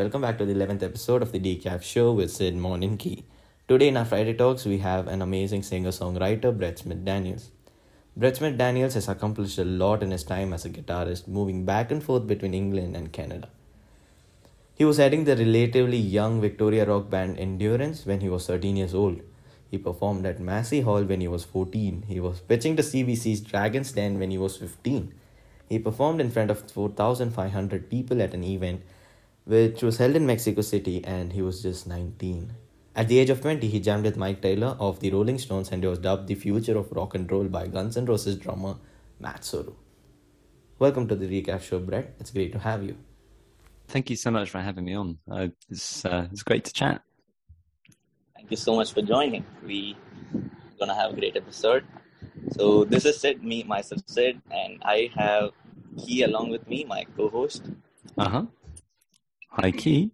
welcome back to the 11th episode of the Decaf Show with Sid Moninki. Today in our Friday Talks, we have an amazing singer-songwriter, Brett Smith Daniels. Brett Smith Daniels has accomplished a lot in his time as a guitarist, moving back and forth between England and Canada. He was heading the relatively young Victoria rock band Endurance when he was 13 years old. He performed at Massey Hall when he was 14. He was pitching to CBC's Dragon's Den when he was 15. He performed in front of 4,500 people at an event which was held in Mexico City and he was just 19. At the age of 20, he jammed with Mick Taylor of the Rolling Stones and he was dubbed the future of rock and roll by Guns N' Roses drummer Matt Sorum. Welcome to the Decaf Show, Brett. It's great to have you. Thank you so much for having me on. Uh, it's, uh, it's great to chat. Thank you so much for joining. We're gonna have a great episode. So this is Sid, me myself Sid, and I have Key along with me, my co-host. Uh huh. Hi, Key.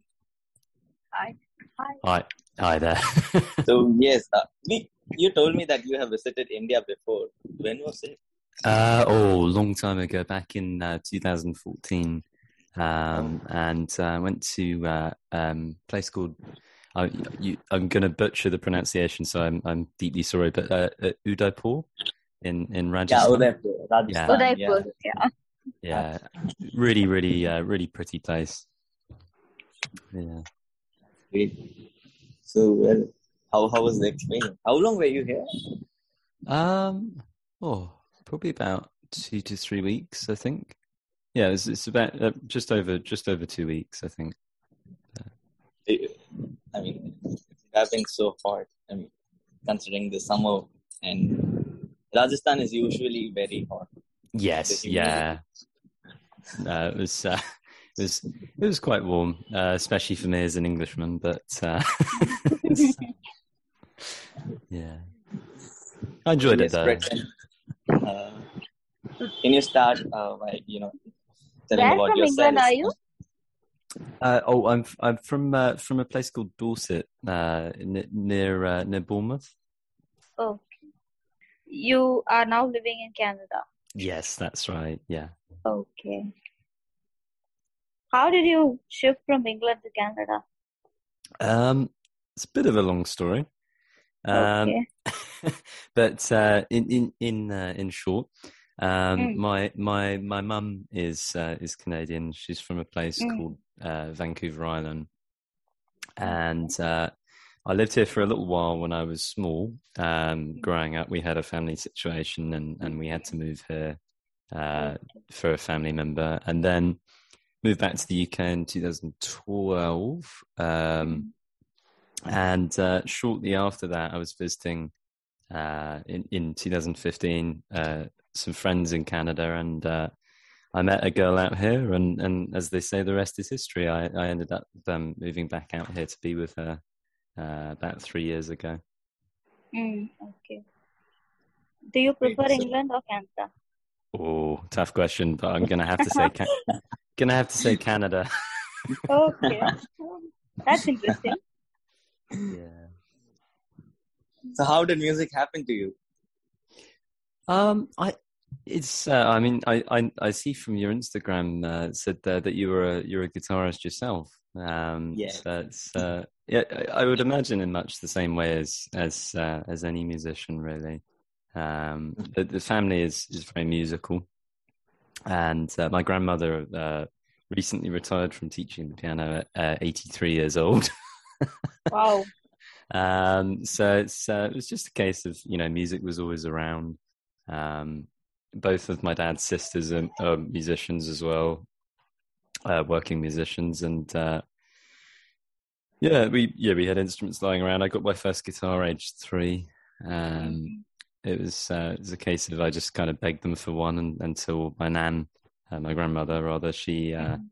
Hi. Hi. Hi. Hi there. so yes, uh, we, you told me that you have visited India before. When was it? Uh, oh, long time ago, back in uh, 2014, um, oh. and I uh, went to uh, um, a place called. I, am going to butcher the pronunciation, so I'm, I'm deeply sorry. But uh, Udaipur in in Rajasthan. Yeah, Udaipur. Rajasthan. Yeah. Udaipur. Yeah. Yeah, really, really, uh, really pretty place. Yeah. Great. So, well, how how was the experience? How long were you here? Um, oh, probably about two to three weeks, I think. Yeah, it's, it's about uh, just over just over two weeks, I think. I mean, it's having so hot. I mean, considering the summer and Rajasthan is usually very hot. Yes, yeah. No, it was uh, it was it was quite warm, uh, especially for me as an Englishman. But uh, yeah, I enjoyed it though. Uh, can you start uh, by you know telling Where about from yourself? England are you? Uh, oh, I'm I'm from uh, from a place called Dorset, uh, near uh, near Bournemouth. Oh, you are now living in Canada. Yes, that's right. Yeah. Okay. How did you shift from England to Canada? Um, it's a bit of a long story. Um, okay. but uh, in in in uh, in short, um, mm. my my my mum is uh, is Canadian. She's from a place mm. called uh, Vancouver Island, and uh, I lived here for a little while when I was small. Um, mm. growing up, we had a family situation, and and we had to move here uh, for a family member, and then moved back to the UK in 2012. Um, and uh, shortly after that, I was visiting uh, in, in 2015 uh, some friends in Canada, and uh, I met a girl out here. And, and as they say, the rest is history. I, I ended up um, moving back out here to be with her uh, about three years ago. Mm, okay. Do you prefer England or Canada? Oh, tough question, but I'm gonna have to say gonna have to say Canada. okay, that's interesting. Yeah. So, how did music happen to you? Um, I it's. Uh, I mean, I, I I see from your Instagram uh, said there that you were a you're a guitarist yourself. Um, yeah. So uh, yeah. I would imagine in much the same way as as uh, as any musician, really. Um, mm. the, the, family is is very musical, and uh, my grandmother uh, recently retired from teaching the piano at uh, 83 years old. wow. Um, so it's uh, it was just a case of you know music was always around. Um, both of my dad's sisters are, are musicians as well, uh, working musicians, and uh, yeah, we yeah we had instruments lying around. I got my first guitar aged three. Um, it was uh, it was a case of I just kind of begged them for one and, until my nan, uh, my grandmother rather, she uh, mm-hmm.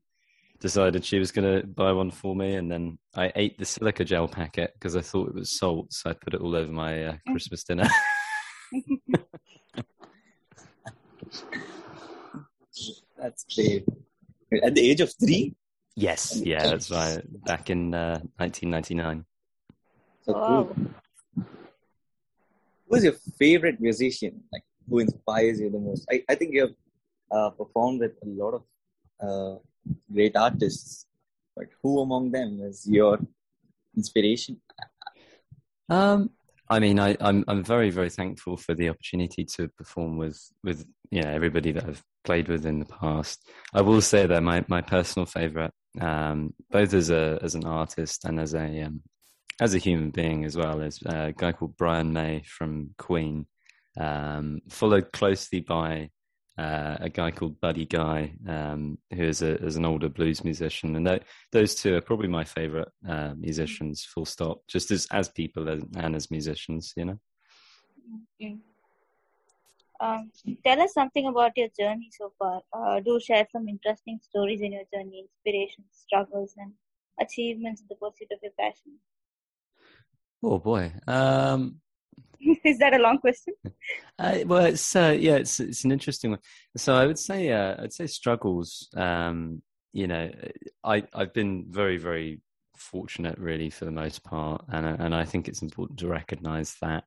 decided she was going to buy one for me, and then I ate the silica gel packet because I thought it was salt, so I put it all over my uh, mm. Christmas dinner. that's great. At the age of three. Yes, yeah, that's right. Back in 1999. Uh, so cool who's your favorite musician? Like who inspires you the most? I, I think you have uh, performed with a lot of uh, great artists. but who among them is your inspiration? Um, I mean, I, I'm, I'm very very thankful for the opportunity to perform with with you know everybody that I've played with in the past. I will say that my my personal favorite, um, both as a as an artist and as a um, as a human being as well, is a guy called Brian May from Queen, um, followed closely by uh, a guy called Buddy Guy, um, who is, a, is an older blues musician, and that, those two are probably my favorite uh, musicians. Full stop. Just as as people and as musicians, you know. Um, tell us something about your journey so far. Uh, do share some interesting stories in your journey, inspirations, struggles, and achievements in the pursuit of your passion. Oh boy. Um, Is that a long question? Uh, well, it's uh, yeah, it's it's an interesting one. So I would say uh, I'd say struggles. Um, you know, I I've been very very fortunate really for the most part, and and I think it's important to recognise that.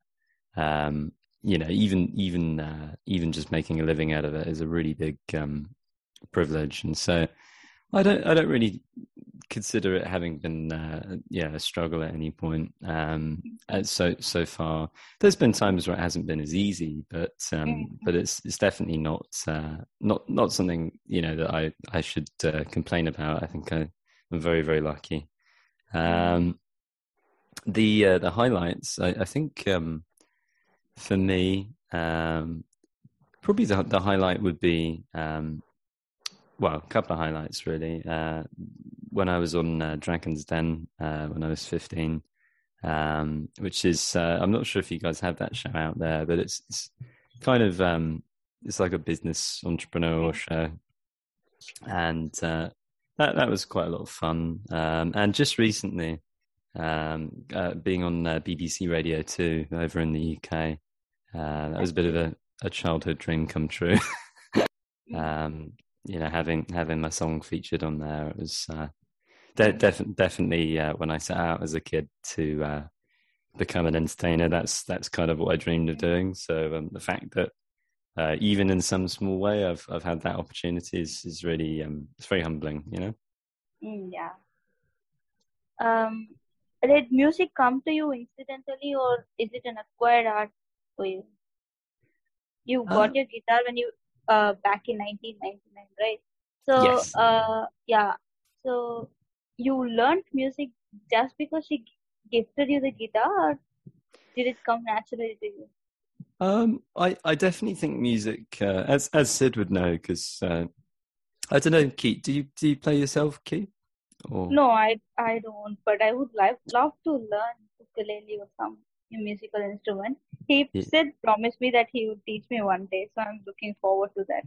Um, you know, even even uh, even just making a living out of it is a really big um, privilege, and so I don't I don't really consider it having been uh, yeah a struggle at any point um, so so far. There's been times where it hasn't been as easy, but um, mm-hmm. but it's it's definitely not uh, not not something you know that I I should uh, complain about. I think I, am very very lucky. Um, the uh, the highlights I, I think um, for me um, probably the the highlight would be um, well, a couple of highlights really. Uh, when I was on uh, Dragon's Den uh, when I was 15, um, which is uh, I'm not sure if you guys have that show out there, but it's, it's kind of um, it's like a business entrepreneurial show, and uh, that that was quite a lot of fun. Um, and just recently, um, uh, being on BBC Radio Two over in the UK, that was a bit of a, a childhood dream come true. um, you know, having having my song featured on there, it was uh, de- def- definitely uh, when I set out as a kid to uh, become an entertainer. That's that's kind of what I dreamed of doing. So um, the fact that uh, even in some small way, I've I've had that opportunity is is really um, it's very humbling. You know. Mm, yeah. Um, did music come to you incidentally, or is it an acquired art for you? You got uh, your guitar when you uh, back in 1999, right? So, yes. uh, yeah. So, you learned music just because she gifted you the guitar, or did it come naturally to you? Um, I, I definitely think music, uh, as as Sid would know, because uh, I don't know, Keith. Do you do you play yourself, Keith? Or... No, I I don't. But I would like love to learn ukulele or some musical instrument. He yeah. said, promised me that he would teach me one day, so I'm looking forward to that.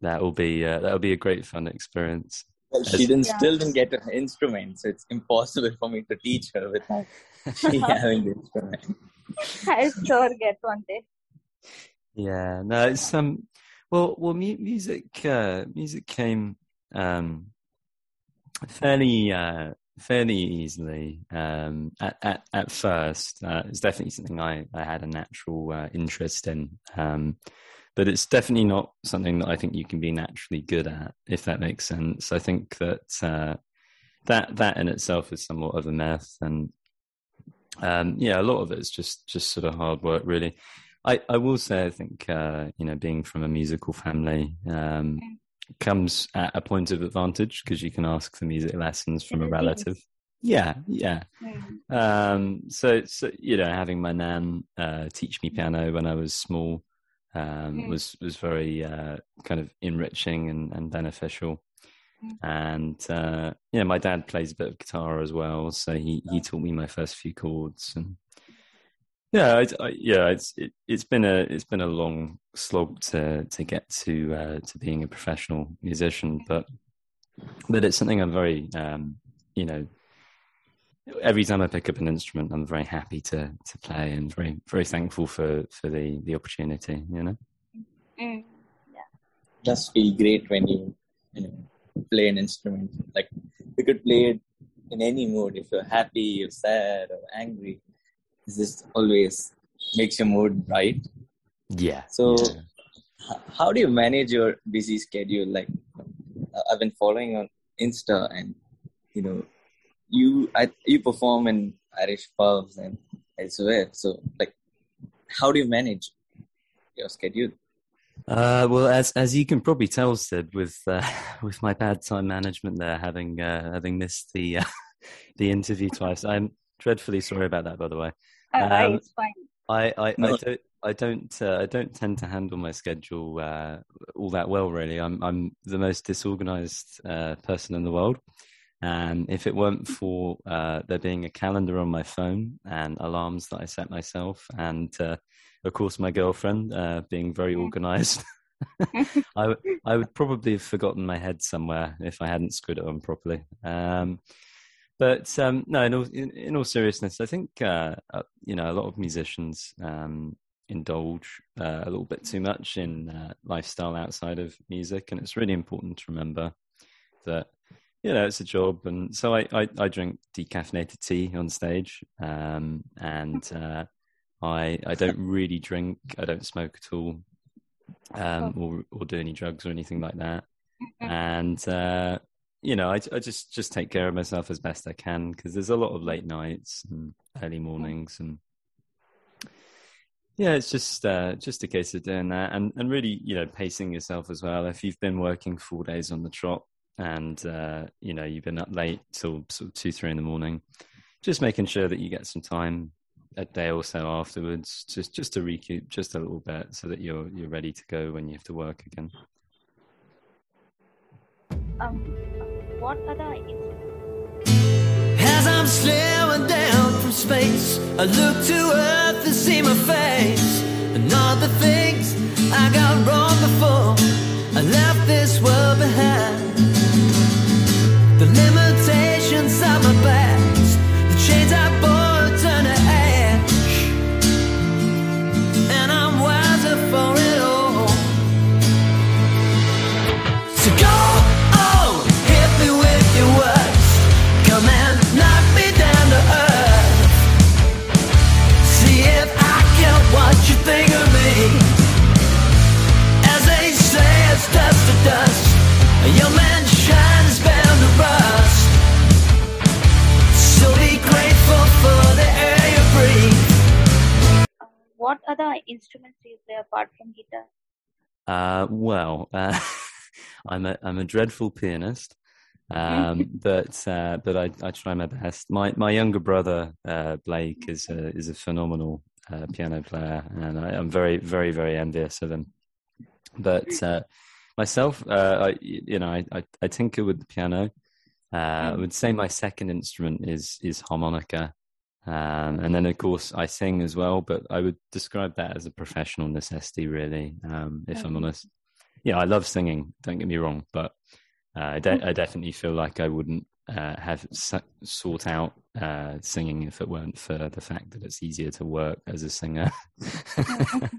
That will be uh, that will be a great fun experience. Well, she didn't yeah. still didn't get an instrument, so it's impossible for me to teach her without she having the instrument. I'll sure get one day. Yeah, no, it's um, well, well, mu- music, uh, music came um, fairly uh, fairly easily um, at, at, at first. Uh, it's definitely something I, I had a natural uh, interest in. Um, but it's definitely not something that I think you can be naturally good at, if that makes sense. I think that uh, that that in itself is somewhat of a myth, and um, yeah, a lot of it is just just sort of hard work, really. I, I will say, I think uh, you know, being from a musical family, um, comes at a point of advantage because you can ask for music lessons from a relative. Yeah, yeah. Um, so, so you know, having my nan uh, teach me piano when I was small um, mm. was was very uh, kind of enriching and, and beneficial. Mm. And uh, yeah, my dad plays a bit of guitar as well, so he he taught me my first few chords and yeah, I, I, yeah, it's it, has been a it's been a long slog to to get to uh, to being a professional musician, but but it's something I'm very um, you know every time I pick up an instrument, I'm very happy to to play and very very thankful for for the the opportunity. You know, mm, yeah, just feel great when you you know play an instrument. Like you could play it in any mood. If you're happy, you're sad, or angry this always makes your mood bright. Yeah. So, yeah. how do you manage your busy schedule? Like, uh, I've been following on Insta, and you know, you I, you perform in Irish pubs and elsewhere. So, like, how do you manage your schedule? Uh, well, as as you can probably tell, Sid, with uh, with my bad time management there, having uh, having missed the uh, the interview twice, I'm dreadfully sorry about that. By the way, uh, um, fine. I I, no. I don't I don't uh, I don't tend to handle my schedule all that well. Really, I'm I'm the most disorganized person in the world. And if it weren't for there being a calendar on my phone and alarms that I set myself, and of course, my girlfriend, uh, being very mm. organized, I, I would probably have forgotten my head somewhere if I hadn't screwed it on properly. Um, but um, no, in all, in, in, all seriousness, I think uh, uh, you know a lot of musicians um, indulge uh, a little bit too much in uh, lifestyle outside of music, and it's really important to remember that you know it's a job. And so I I, I drink decaffeinated tea on stage, um, and uh, I I don't really drink. I don't smoke at all, um, or or do any drugs or anything like that. And uh, you know, I I just just take care of myself as best I can because there's a lot of late nights and early mornings and yeah, it's just uh, just a case of doing that and and really you know pacing yourself as well. If you've been working four days on the trot and uh, you know you've been up late till sort of two three in the morning, just making sure that you get some time a day or so afterwards, just just to recoup just a little bit, so that you're you're ready to go when you have to work again. Um, what other As I'm slowing down from space, I look to Earth and see my face, and all the things I got wrong before. I left this world behind. The limitations of my past, the chains I bore. Instruments do you play apart from guitar? Uh, well, uh, I'm a I'm a dreadful pianist, um, but uh, but I, I try my best. My my younger brother uh, Blake is a, is a phenomenal uh, piano player, and I, am very very very envious of him. But uh, myself, I, you know, I, I, I tinker with the piano. I would say my second instrument is is harmonica. Um, and then, of course, I sing as well, but I would describe that as a professional necessity, really, um, if I'm honest. Yeah, I love singing, don't get me wrong, but uh, I, de- I, definitely feel like I wouldn't uh, have s- sought out uh, singing if it weren't for the fact that it's easier to work as a singer.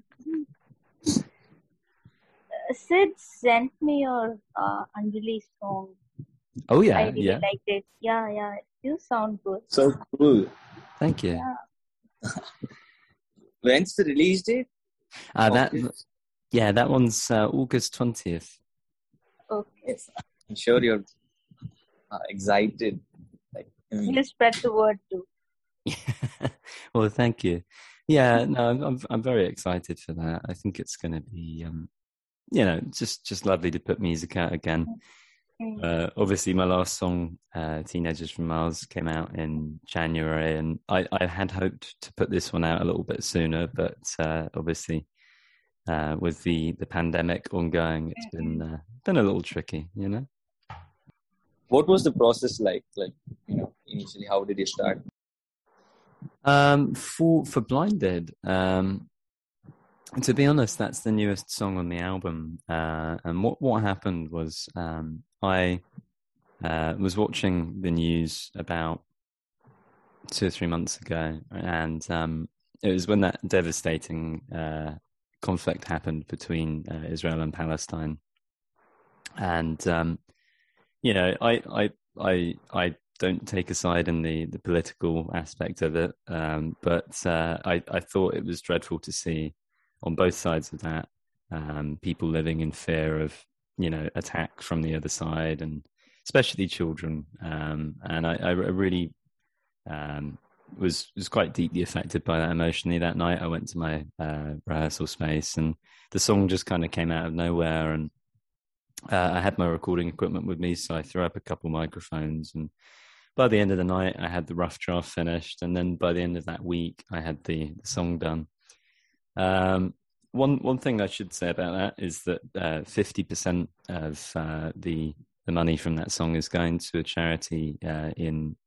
Sid sent me your uh, unreleased song. Oh yeah, I really yeah. liked it. Yeah, yeah, you sound good. So cool. Thank you. Yeah. When's the release date? Uh, that yeah, that one's uh, August twentieth. Okay. I'm sure you're uh, excited. Like, I mean... We'll spread the word too. well, thank you. Yeah, no, I'm I'm very excited for that. I think it's going to be, um, you know, just just lovely to put music out again. Mm. Uh, obviously, my last song, uh, "Teenagers from Mars," came out in January, and I, I, had hoped to put this one out a little bit sooner, but uh, obviously, uh, with the, the pandemic ongoing, it's been uh, been a little tricky, you know. What was the process like? Like, you know, initially, how did you start? Um, for for Blinded, um, to be honest, that's the newest song on the album. Uh, and what what happened was um, I uh, was watching the news about two or three months ago, and um, it was when that devastating uh, conflict happened between uh, Israel and Palestine. And um, you know, I I I I don't take a side in the the political aspect of it, um, but uh, I I thought it was dreadful to see on both sides of that um, people living in fear of you know attack from the other side and especially children. Um, and I, I really um, was was quite deeply affected by that emotionally that night. I went to my uh, rehearsal space, and the song just kind of came out of nowhere. And uh, I had my recording equipment with me, so I threw up a couple microphones. And by the end of the night, I had the rough draft finished, and then by the end of that week, I had the, the song done. Um, one one thing I should say about that is that uh, fifty uh, percent of uh, the the money from that song is going to a charity uh, in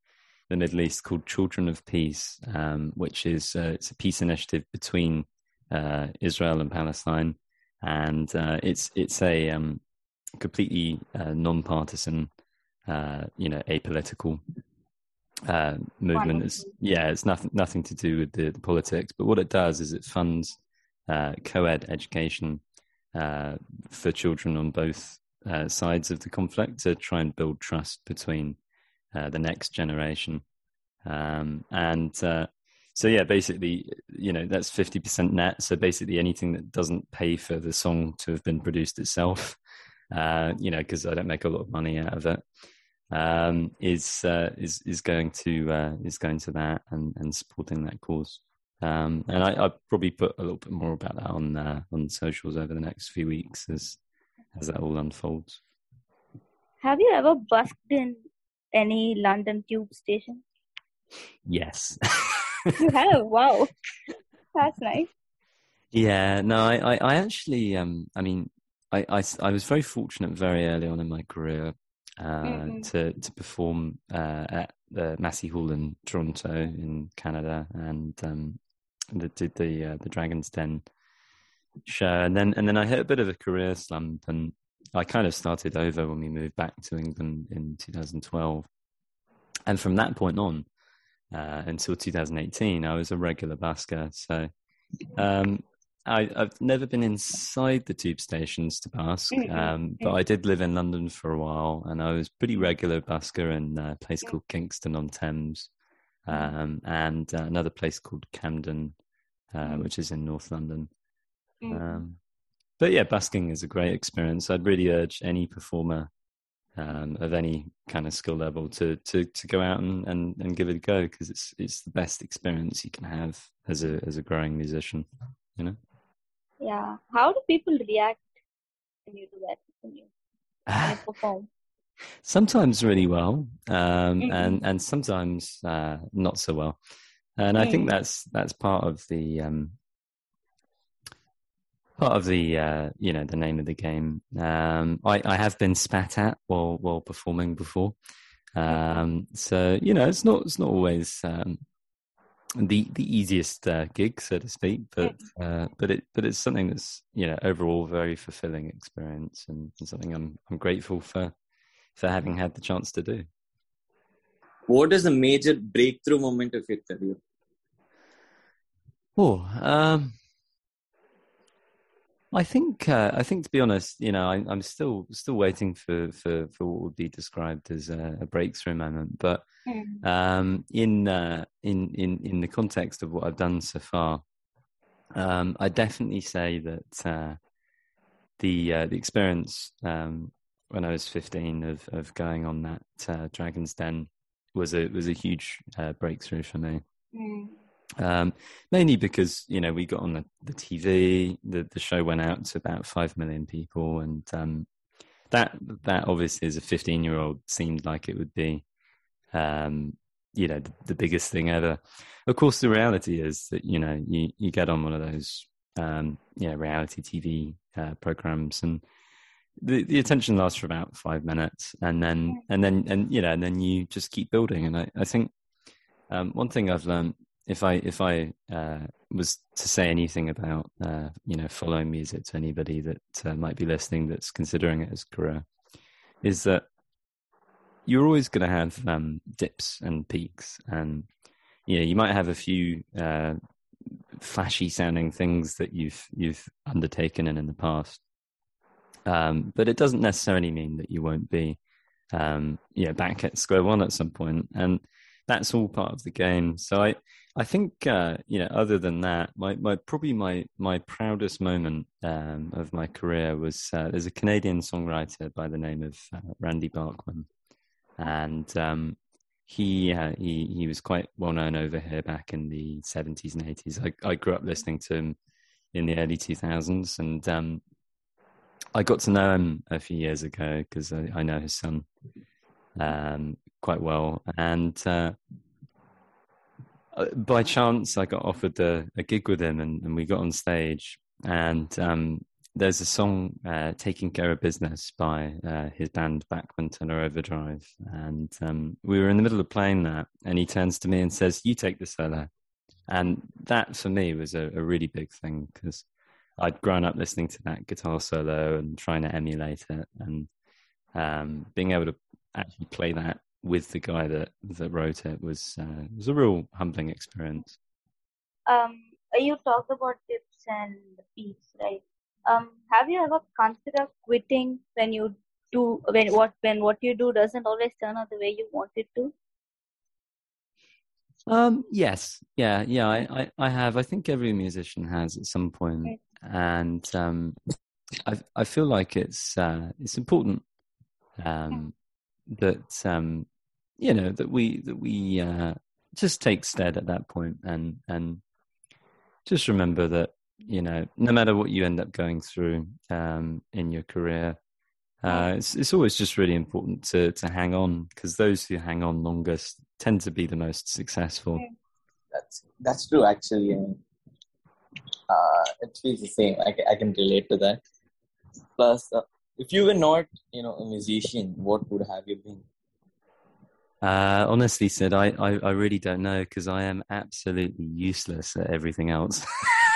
the Middle East called Children of Peace, um, which is uh, it's a peace initiative between uh, Israel and Palestine, and it's it's a um, completely non-partisan, you know, apolitical uh, movement. It's, yeah, it's nothing nothing to do with the, the, politics, but what it does is it funds co-ed education for children on both sides of the conflict to try and build trust between uh, the next generation. Um, and uh, so, yeah, basically, you know, that's 50% net. So basically, anything that doesn't pay for the song to have been produced itself, uh, you know, because I don't make a lot of money out of it, um, is uh, is is going to uh, is going to that and, and supporting that cause. Um, and I, will probably put a little bit more about that on uh, on socials over the next few weeks as as that all unfolds. Have you ever busked in any London tube station? Yes. you have? Wow. That's nice. Yeah, no, I, I, I actually, um, I mean, I, I, I, was very fortunate very early on in my career mm-hmm. to to perform uh, at the Massey Hall in Toronto in Canada, and um, did the uh, the Dragon's Den show, and then and then I hit a bit of a career slump, and I kind of started over when we moved back to England in 2012. And from that point on uh, until 2018, I was a regular busker. So um, I, have never been inside the tube stations to busk, mm-hmm. um, but I did live in London for a while, and I was pretty regular busker in a place called Kingston on Thames, mm-hmm. um, and uh, another place called Camden, uh, mm-hmm. which is in North London. Um, but yeah, busking is a great experience. I'd really urge any performer um, of any kind of skill level to to to go out and and, and give it a go because it's it's the best experience you can have as a as a growing musician. You know. Yeah. How do people react when you do that when you, when you perform? Sometimes really well, um, mm-hmm. and and sometimes uh, not so well. And mm. I think mm. that's that's part of the um, part of the uh, you know the name of the game. Um, I, I have been spat at while while performing before, um, so you know it's not it's not always um, the the easiest uh, gig, so to speak, but uh, but it but it's something that's you know overall very fulfilling experience and, and something I'm I'm grateful for for having had the chance to do. What is the major breakthrough moment of your career? Oh, um, I think uh, I think to be honest, you know, I, am still still waiting for, for, for what would be described as a, a breakthrough moment. But mm. um, in uh, in in in the context of what I've done so far, um, I definitely say that uh, the uh, the experience um, when I was 15 of of going on that uh, Dragon's Den was a was a huge uh, breakthrough for me. Mm. Um, mainly because you know we got on the, the TV, the the show went out to about five million people, and um, that that obviously as a fifteen year old seemed like it would be, um, you know, the, the, biggest thing ever. Of course, the reality is that you know you you get on one of those um, you know reality TV uh, programs and. The, the attention lasts for about five minutes and then and then and you know and then you just keep building and I, I think um, one thing I've learned if I if I uh, was to say anything about uh, you know following music to anybody that uh, might be listening that's considering it as career, is that you're always going to have um, dips and peaks, and you know you might have a few uh, flashy sounding things that you've you've undertaken in in the past, um, but it doesn't necessarily mean that you won't be um, know back at square one at some point, and that's all part of the game. So I I think uh, you know. Other than that, my, my probably my my proudest moment um, of my career was uh, there's a Canadian songwriter by the name of uh, Randy Bachman, and um, he uh, he he was quite well known over here back in the seventies and eighties. I, I grew up listening to him in the early two thousands, and um, I got to know him a few years ago because I, I, know his son um, quite well, and uh, uh, by chance I got offered a, a gig with him, and, and, we got on stage, and um, there's a song uh, "Taking Care of Business" by uh, his band Bachman Turner Overdrive, and um, we were in the middle of playing that, and he turns to me and says, "You take the solo," and that for me was a, a really big thing because I'd grown up listening to that guitar solo and trying to emulate it, and um, being able to actually play that with the guy that that wrote it was uh, was a real humbling experience. Um, you talk about tips and peaks, right? Um, have you ever considered quitting when you do when what when what you do doesn't always turn out the way you want it to? Um, yes, yeah, yeah. I, I, I have. I think every musician has at some point. point, and um, I I feel like it's uh, it's important um, that um, you know that we that we uh, just take stead at that point and and just remember that you know no matter what you end up going through um, in your career uh, it's it's always just really important to to hang on because those who hang on longest tend to be the most successful. That's that's true actually uh, it feels the same. I, I can relate to that. Plus uh, if you were not you know a musician what would have you been uh, honestly, Sid, I, I, I really don't know because I am absolutely useless at everything else.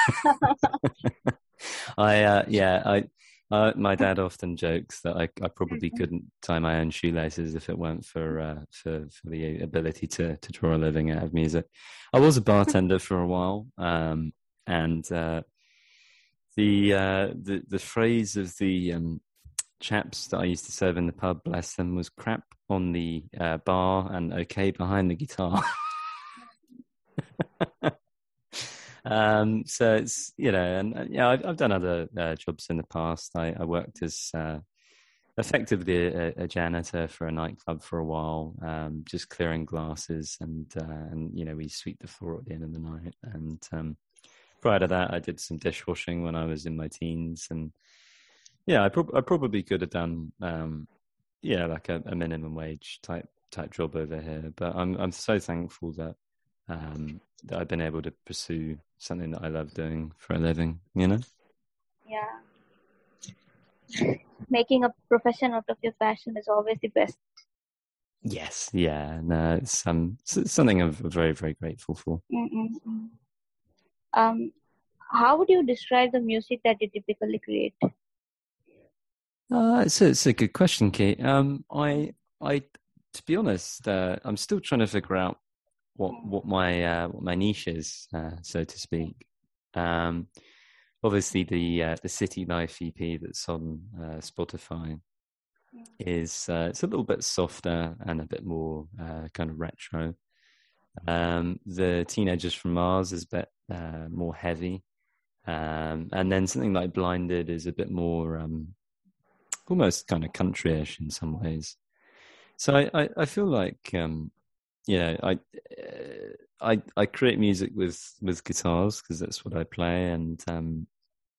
I uh, yeah, I uh, my dad often jokes that I, I probably mm-hmm. couldn't tie my own shoelaces if it weren't for uh, for for the ability to to draw a living out of music. I was a bartender for a while, um, and uh, the uh, the the phrase of the um, chaps that I used to serve in the pub, bless them, was crap on the uh, bar and okay behind the guitar. um, so it's you know, and yeah, I've, I've done other uh, jobs in the past. I, I worked as uh, effectively a, a, janitor for a nightclub for a while, um, just clearing glasses and uh, and you know we sweep the floor at the end of the night. And um, prior to that, I did some dishwashing when I was in my teens and yeah, I, I probably could have done, um, yeah, like a, a, minimum wage type type job over here. But I'm I'm so thankful that um, that I've been able to pursue something that I love doing for a living. You know. Yeah. Making a profession out of your passion is always the best. Yes. Yeah. No, it's um it's something I'm very very grateful for. Mm-mm. Um, how would you describe the music that you typically create? Uh, it's, a, it's a good question, Kate. Um, I, I, to be honest, uh, I'm still trying to figure out what what my uh, what my niche is, uh, so to speak. Um, obviously, the uh, the City Life EP that's on uh, Spotify is it's a little bit softer and a bit more kind of retro. Um, the Teenagers from Mars is a bit more heavy, um, and then something like Blinded is a bit more um, almost kind of countryish in some ways. So I, I, I feel like um, you know I uh, I I create music with with guitars because that's what I play, and um,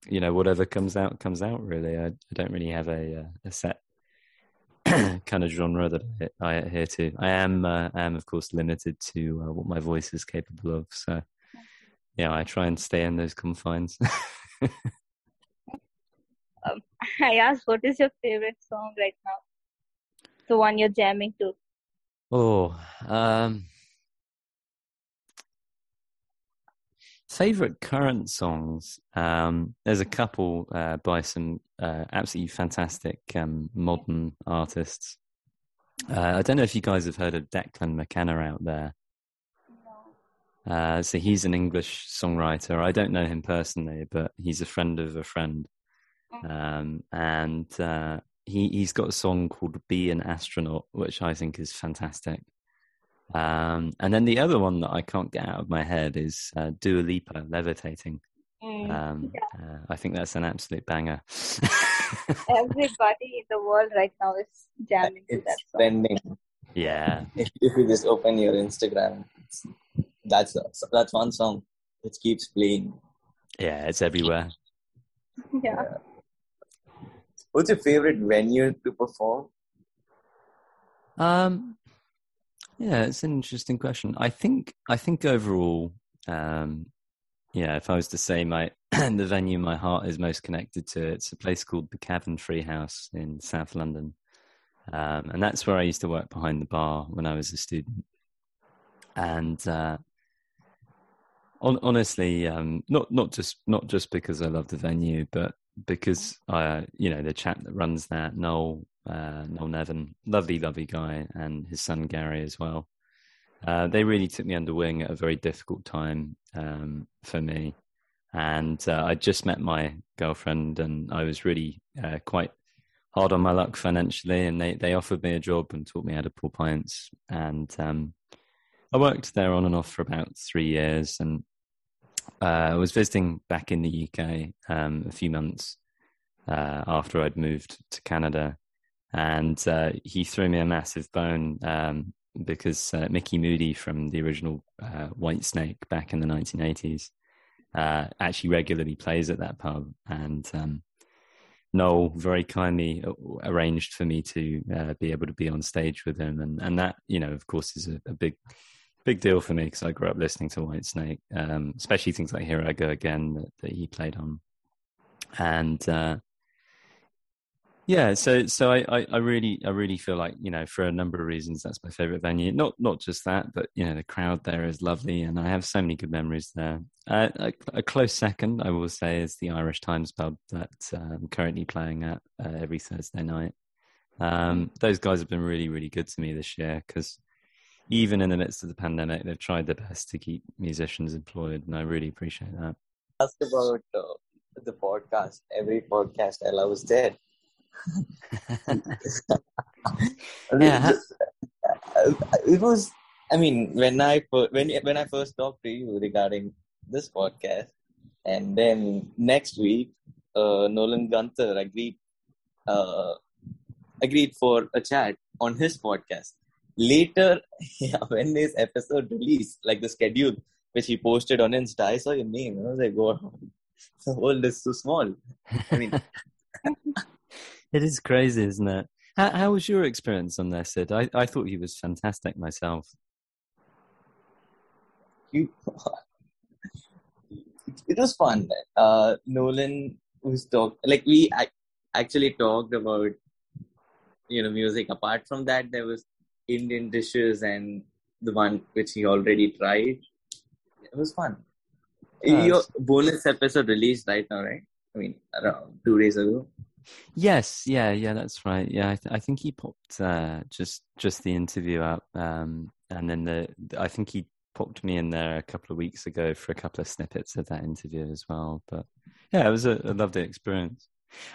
you know whatever comes out comes out. Really, I, I don't really have a uh, a set kind of genre that I, I adhere to. I am uh, I am of course limited to uh, what my voice is capable of. So yeah, I try and stay in those confines. um, I asked, what is your favorite song right now? The one you're jamming to. Oh, um, favorite current songs. Um, there's a couple uh, by some uh, absolutely fantastic um, modern artists. Uh, I don't know if you guys have heard of Declan McKenna out there. Uh, so he's an English songwriter. I don't know him personally, but he's a friend of a friend. Um, and uh, he he's got a song called "Be an Astronaut," which I think is fantastic. Um, and then the other one that I can't get out of my head is uh, Dua Lipa, "Levitating." Mm, um, yeah. uh, I think that's an absolute banger. Everybody in the world right now is jamming it's to that song. Trending. Yeah. If, if you just open your Instagram, that's that's one song which keeps playing. Yeah, it's everywhere. Yeah. What's your favorite venue to perform? Um, yeah, it's an interesting question. I think I think overall, um, yeah, if I was to say my the venue my heart is most connected to, it's a place called the Cavern Free House in South London, um, and that's where I used to work behind the bar when I was a student. And uh, on, honestly, um, not not just not just because I love the venue, but because I, you know, the chap that runs that, Noel uh, Noel Nevin, lovely, lovely guy, and his son Gary as well. Uh, they really took me under wing at a very difficult time um, for me. And uh, I just met my girlfriend, and I was really uh, quite hard on my luck financially. And they, they offered me a job and taught me how to pour pints. And um, I worked there on and off for about three years. And uh, I was visiting back in the UK um, a few months uh, after I'd moved to Canada. And uh, he threw me a massive bone um, because uh, Micky Moody from the original uh, Whitesnake back in the 1980s uh, actually regularly plays at that pub. And um, Noel very kindly arranged for me to be able to be on stage with him. And, and that, you know, of course, is a, a big, big deal for me because I grew up listening to Whitesnake, um, especially things like Here I Go Again that, that he played on. And uh, yeah, so so I, I, I, really I really feel like you know for a number of reasons that's my favorite venue. Not not just that, but you know the crowd there is lovely, and I have so many good memories there. Uh, a, a, close second, I will say, is the Irish Times pub that uh, I'm currently playing at uh, every Thursday night. Um, those guys have been really really good to me this year because even in the midst of the pandemic, they've tried their best to keep musicians employed, and I really appreciate that. Ask about uh, the podcast. Every podcast I love is there yeah. It was. I mean, when I when when I first talked to you regarding this podcast, and then next week, uh, Nolan Gunther agreed uh, agreed for a chat on his podcast. Later, yeah, when this episode released, like the schedule which he posted on Insta, I saw your name. I was like, "Wow, the world is so small." I mean. It is crazy, isn't it? How, how was your experience on there, Sid? I, I thought he was fantastic myself. You, it was fun. Uh, Nolan was talk like we actually talked about you know music. Apart from that, there was Indian dishes and the one which he already tried. It was fun. Your bonus episode released right now, right? I mean, around two days ago. Yes, yeah, yeah, that's right. Yeah, I, th- I think he popped uh, just just the interview up, um, and then the I think he popped me in there a couple of weeks ago for a couple of snippets of that interview as well. But yeah, it was a, a lovely experience.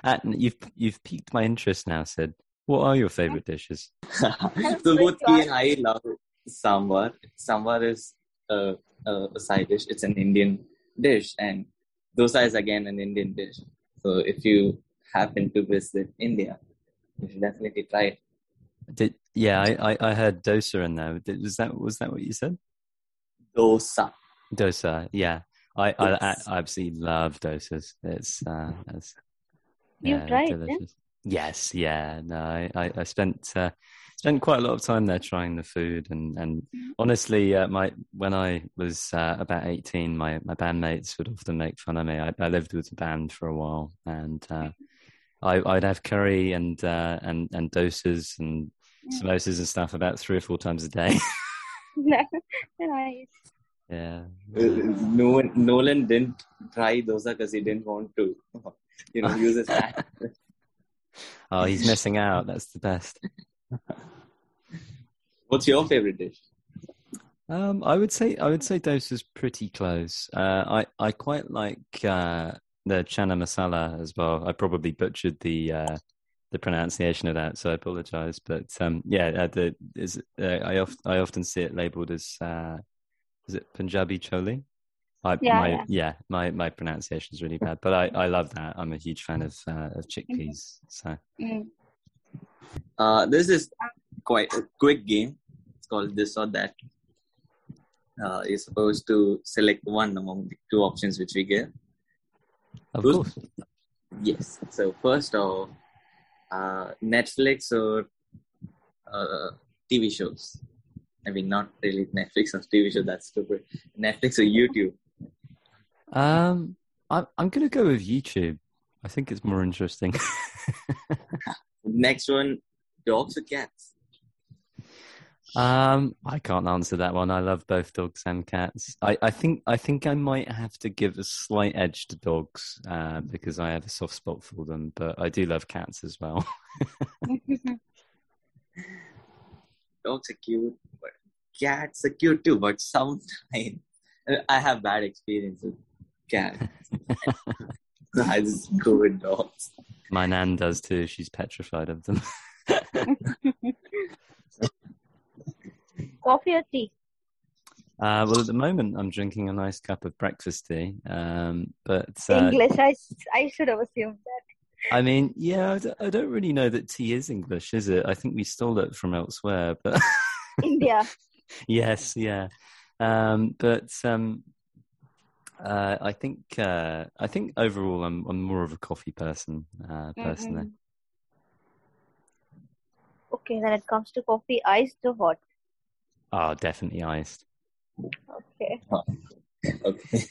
And you've you've piqued my interest now, Sid. What are your favorite dishes? so both he and I love sambar. Sambar is a, a side dish. It's an Indian dish, and dosa is again an Indian dish. So if you happen to visit India, you should definitely try it. Did yeah, I, I, I heard dosa in there. Did, was that was that what you said? Dosa. Dosa, yeah. I, I, I absolutely love dosas. It's uh, it's you yeah, tried delicious. It? Yes, yeah. No, I, I spent uh, spent quite a lot of time there trying the food, and and mm-hmm. honestly, uh, my when I was uh, about eighteen, my my bandmates would often make fun of me. I, I lived with a band for a while, and uh, I, would have curry and uh, and and dosas and samosas and stuff about three or four times a day. nice. Yeah. No, Nolan didn't try dosa because he didn't want to, you know, use his hand. Oh, he's missing out. That's the best. What's your favorite dish? Um, I would say I would say dosa's pretty close. Uh, I I quite like uh, the chana masala as well. I probably butchered the uh, the pronunciation of that, so I apologize. But um, yeah, uh, the is uh, I often I often see it labeled as uh, is it Punjabi chole? I, yeah, my, yeah. yeah, my my pronunciation is really bad, but I, I love that. I'm a huge fan of uh, of chickpeas. So, mm. uh, this is quite a quick game. It's called this or that. Uh, you're supposed to select one among the two options which we give. Of course. Yes. So first off, uh, Netflix or uh, TV shows. I mean, not really Netflix or TV show. That's stupid. Netflix or YouTube. Um, I'm I'm gonna go with YouTube. I think it's more interesting. Next one, dogs or cats? Um, I can't answer that one. I love both dogs and cats. I, I think I think I might have to give a slight edge to dogs uh, because I have a soft spot for them, but I do love cats as well. dogs are cute, but cats are cute too. But sometimes I have bad experience with cats. I just go with dogs. My nan does too. She's petrified of them. Coffee or tea? Uh, well, at the moment, I'm drinking a nice cup of breakfast tea. Um, but uh, English, I, I should have assumed that. I mean, yeah, I don't, I don't really know that tea is English, is it? I think we stole it from elsewhere, but India. yes, yeah. Um, but um, uh, I think uh, I think overall, I'm I'm more of a coffee person uh, personally. Mhm. Okay, when it comes to coffee, iced or hot? Oh, definitely iced. Okay. Okay.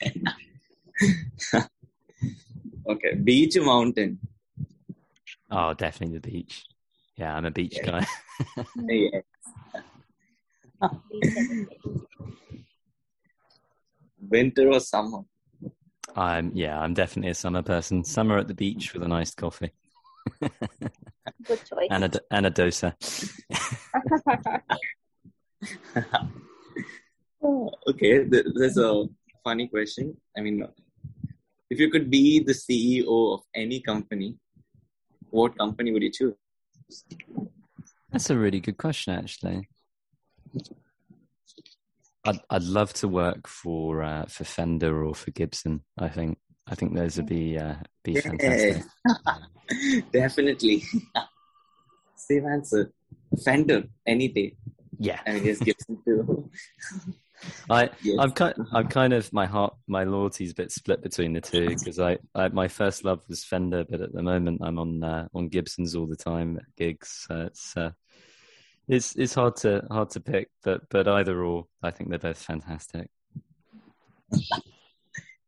okay. Beach or mountain? Oh, definitely the beach. Yeah, I'm a beach Yeah. guy. Yes. Winter or summer? I'm yeah, I'm definitely a summer person. Summer at the beach with a nice coffee Good choice. and a d- and a dosa. Okay, th- there's a funny question. I mean, if you could be the CEO of any company, what company would you choose? That's a really good question, actually. I'd I'd love to work for uh, for Fender or for Gibson. I think I think those would be uh, be fantastic. Definitely. Same answer. Fender, any day. Yeah, I mean, just Gibson too. I Yes. I'm kind I'm kind of my heart my loyalty's a bit split between the two because I, I my first love was Fender, but at the moment I'm on uh, on Gibsons all the time at gigs. So it's uh, it's it's hard to hard to pick, but but either or, I think they're both fantastic.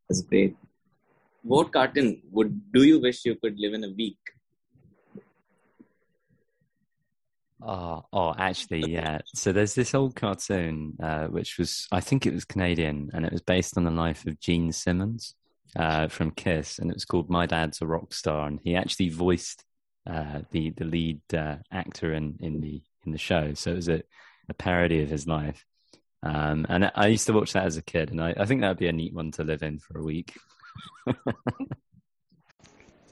That's great. What cartoon would do you wish you could live in a week? Oh, oh, actually, yeah. So there's this old cartoon, uh, which was, I think it was Canadian, and it was based on the life of Gene Simmons uh, from Kiss, and it was called My Dad's a Rock Star, and he actually voiced uh, the the lead uh, actor in in the in the show. So it was a, a parody of his life. Um, and I used to watch that as a kid, and I, I think that would be a neat one to live in for a week.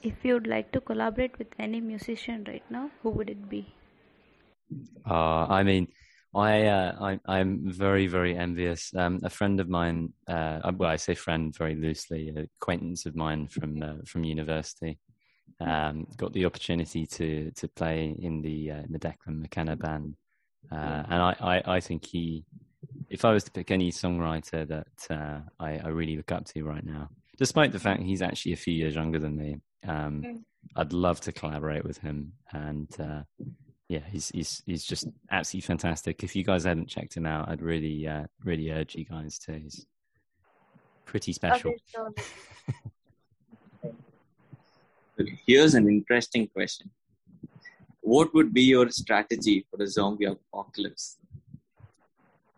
If you'd like to collaborate with any musician right now, who would it be? Uh, I mean, I, uh, I I'm very very envious. Um, a friend of mine, uh, well, I say friend very loosely, an acquaintance of mine from uh, from university, um, got the opportunity to to play in the uh, in the Declan McKenna band, uh, and I, I I think he, if I was to pick any songwriter that uh, I I really look up to right now, despite the fact he's actually a few years younger than me, um, Mm. I'd love to collaborate with him and. Uh, yeah, he's he's he's just absolutely fantastic. If you guys hadn't checked him out, I'd really uh, really urge you guys to. He's pretty special. Here's an interesting question. What would be your strategy for the zombie apocalypse?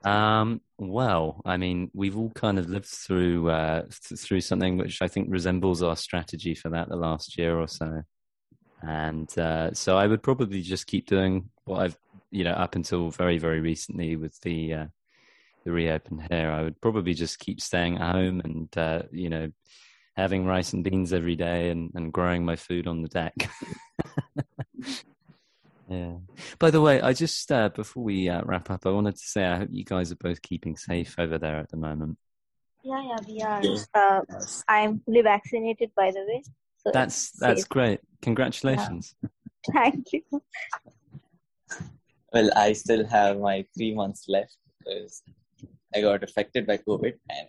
Um, well, I mean, we've all kind of lived through uh, through something which I think resembles our strategy for that the last year or so, and uh, so I would probably just keep doing what I've you know up until very very recently with the uh, the reopen here. I would probably just keep staying at home and uh, you know having rice and beans every day and, and growing my food on the deck. yeah. By the way, I just uh, before we uh, wrap up, I wanted to say I hope you guys are both keeping safe over there at the moment. yeah, yeah, we are. Yes. Uh, I'm fully vaccinated, by the way. So That's that's safe. great. Congratulations. Thank you. Well, I still have my three months left because I got affected by COVID and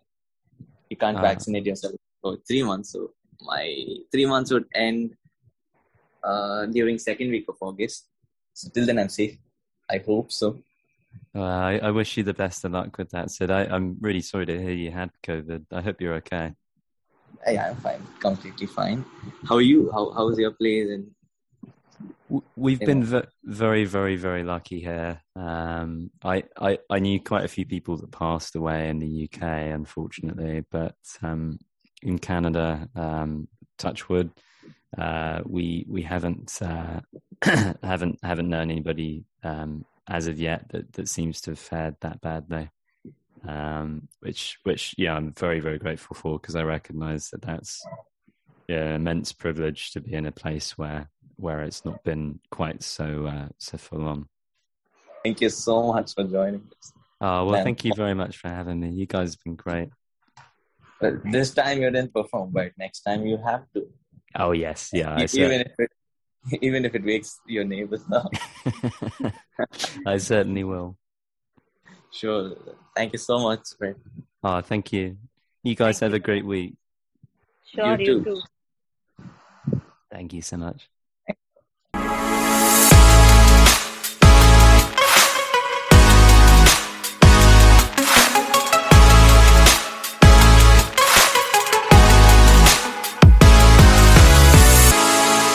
you can't Ah. vaccinate yourself for three months. So my three months would end uh, during second week of August. So till then I'm safe. I hope so. Uh, I, I wish you the best of luck with that, Sid. I, I'm really sorry to hear you had COVID. I hope you're okay. Yeah, I'm fine, completely fine. How are you? How how's your place? And We've been ve- very, very, very lucky here. Um, I, I, I knew quite a few people that passed away in the UK, unfortunately, but um, in Canada, um, touch wood, uh, we we haven't uh, haven't haven't known anybody um, as of yet that, that seems to have fared that badly. Um, which which yeah, I'm very very grateful for because I recognise that that's yeah immense privilege to be in a place where where it's not been quite so uh, so full on. thank you so much for joining us. Oh well, thank you very much for having me. You guys have been great. Well, this time you didn't perform, but next time you have to. Oh yes, yeah, I, cer- even if it even if it wakes your neighbors up. I certainly will. Sure. Thank you so much, Brett. Oh, ah, thank you. You guys Thank have you. a great week. Sure, You you too. too. Thank you so much.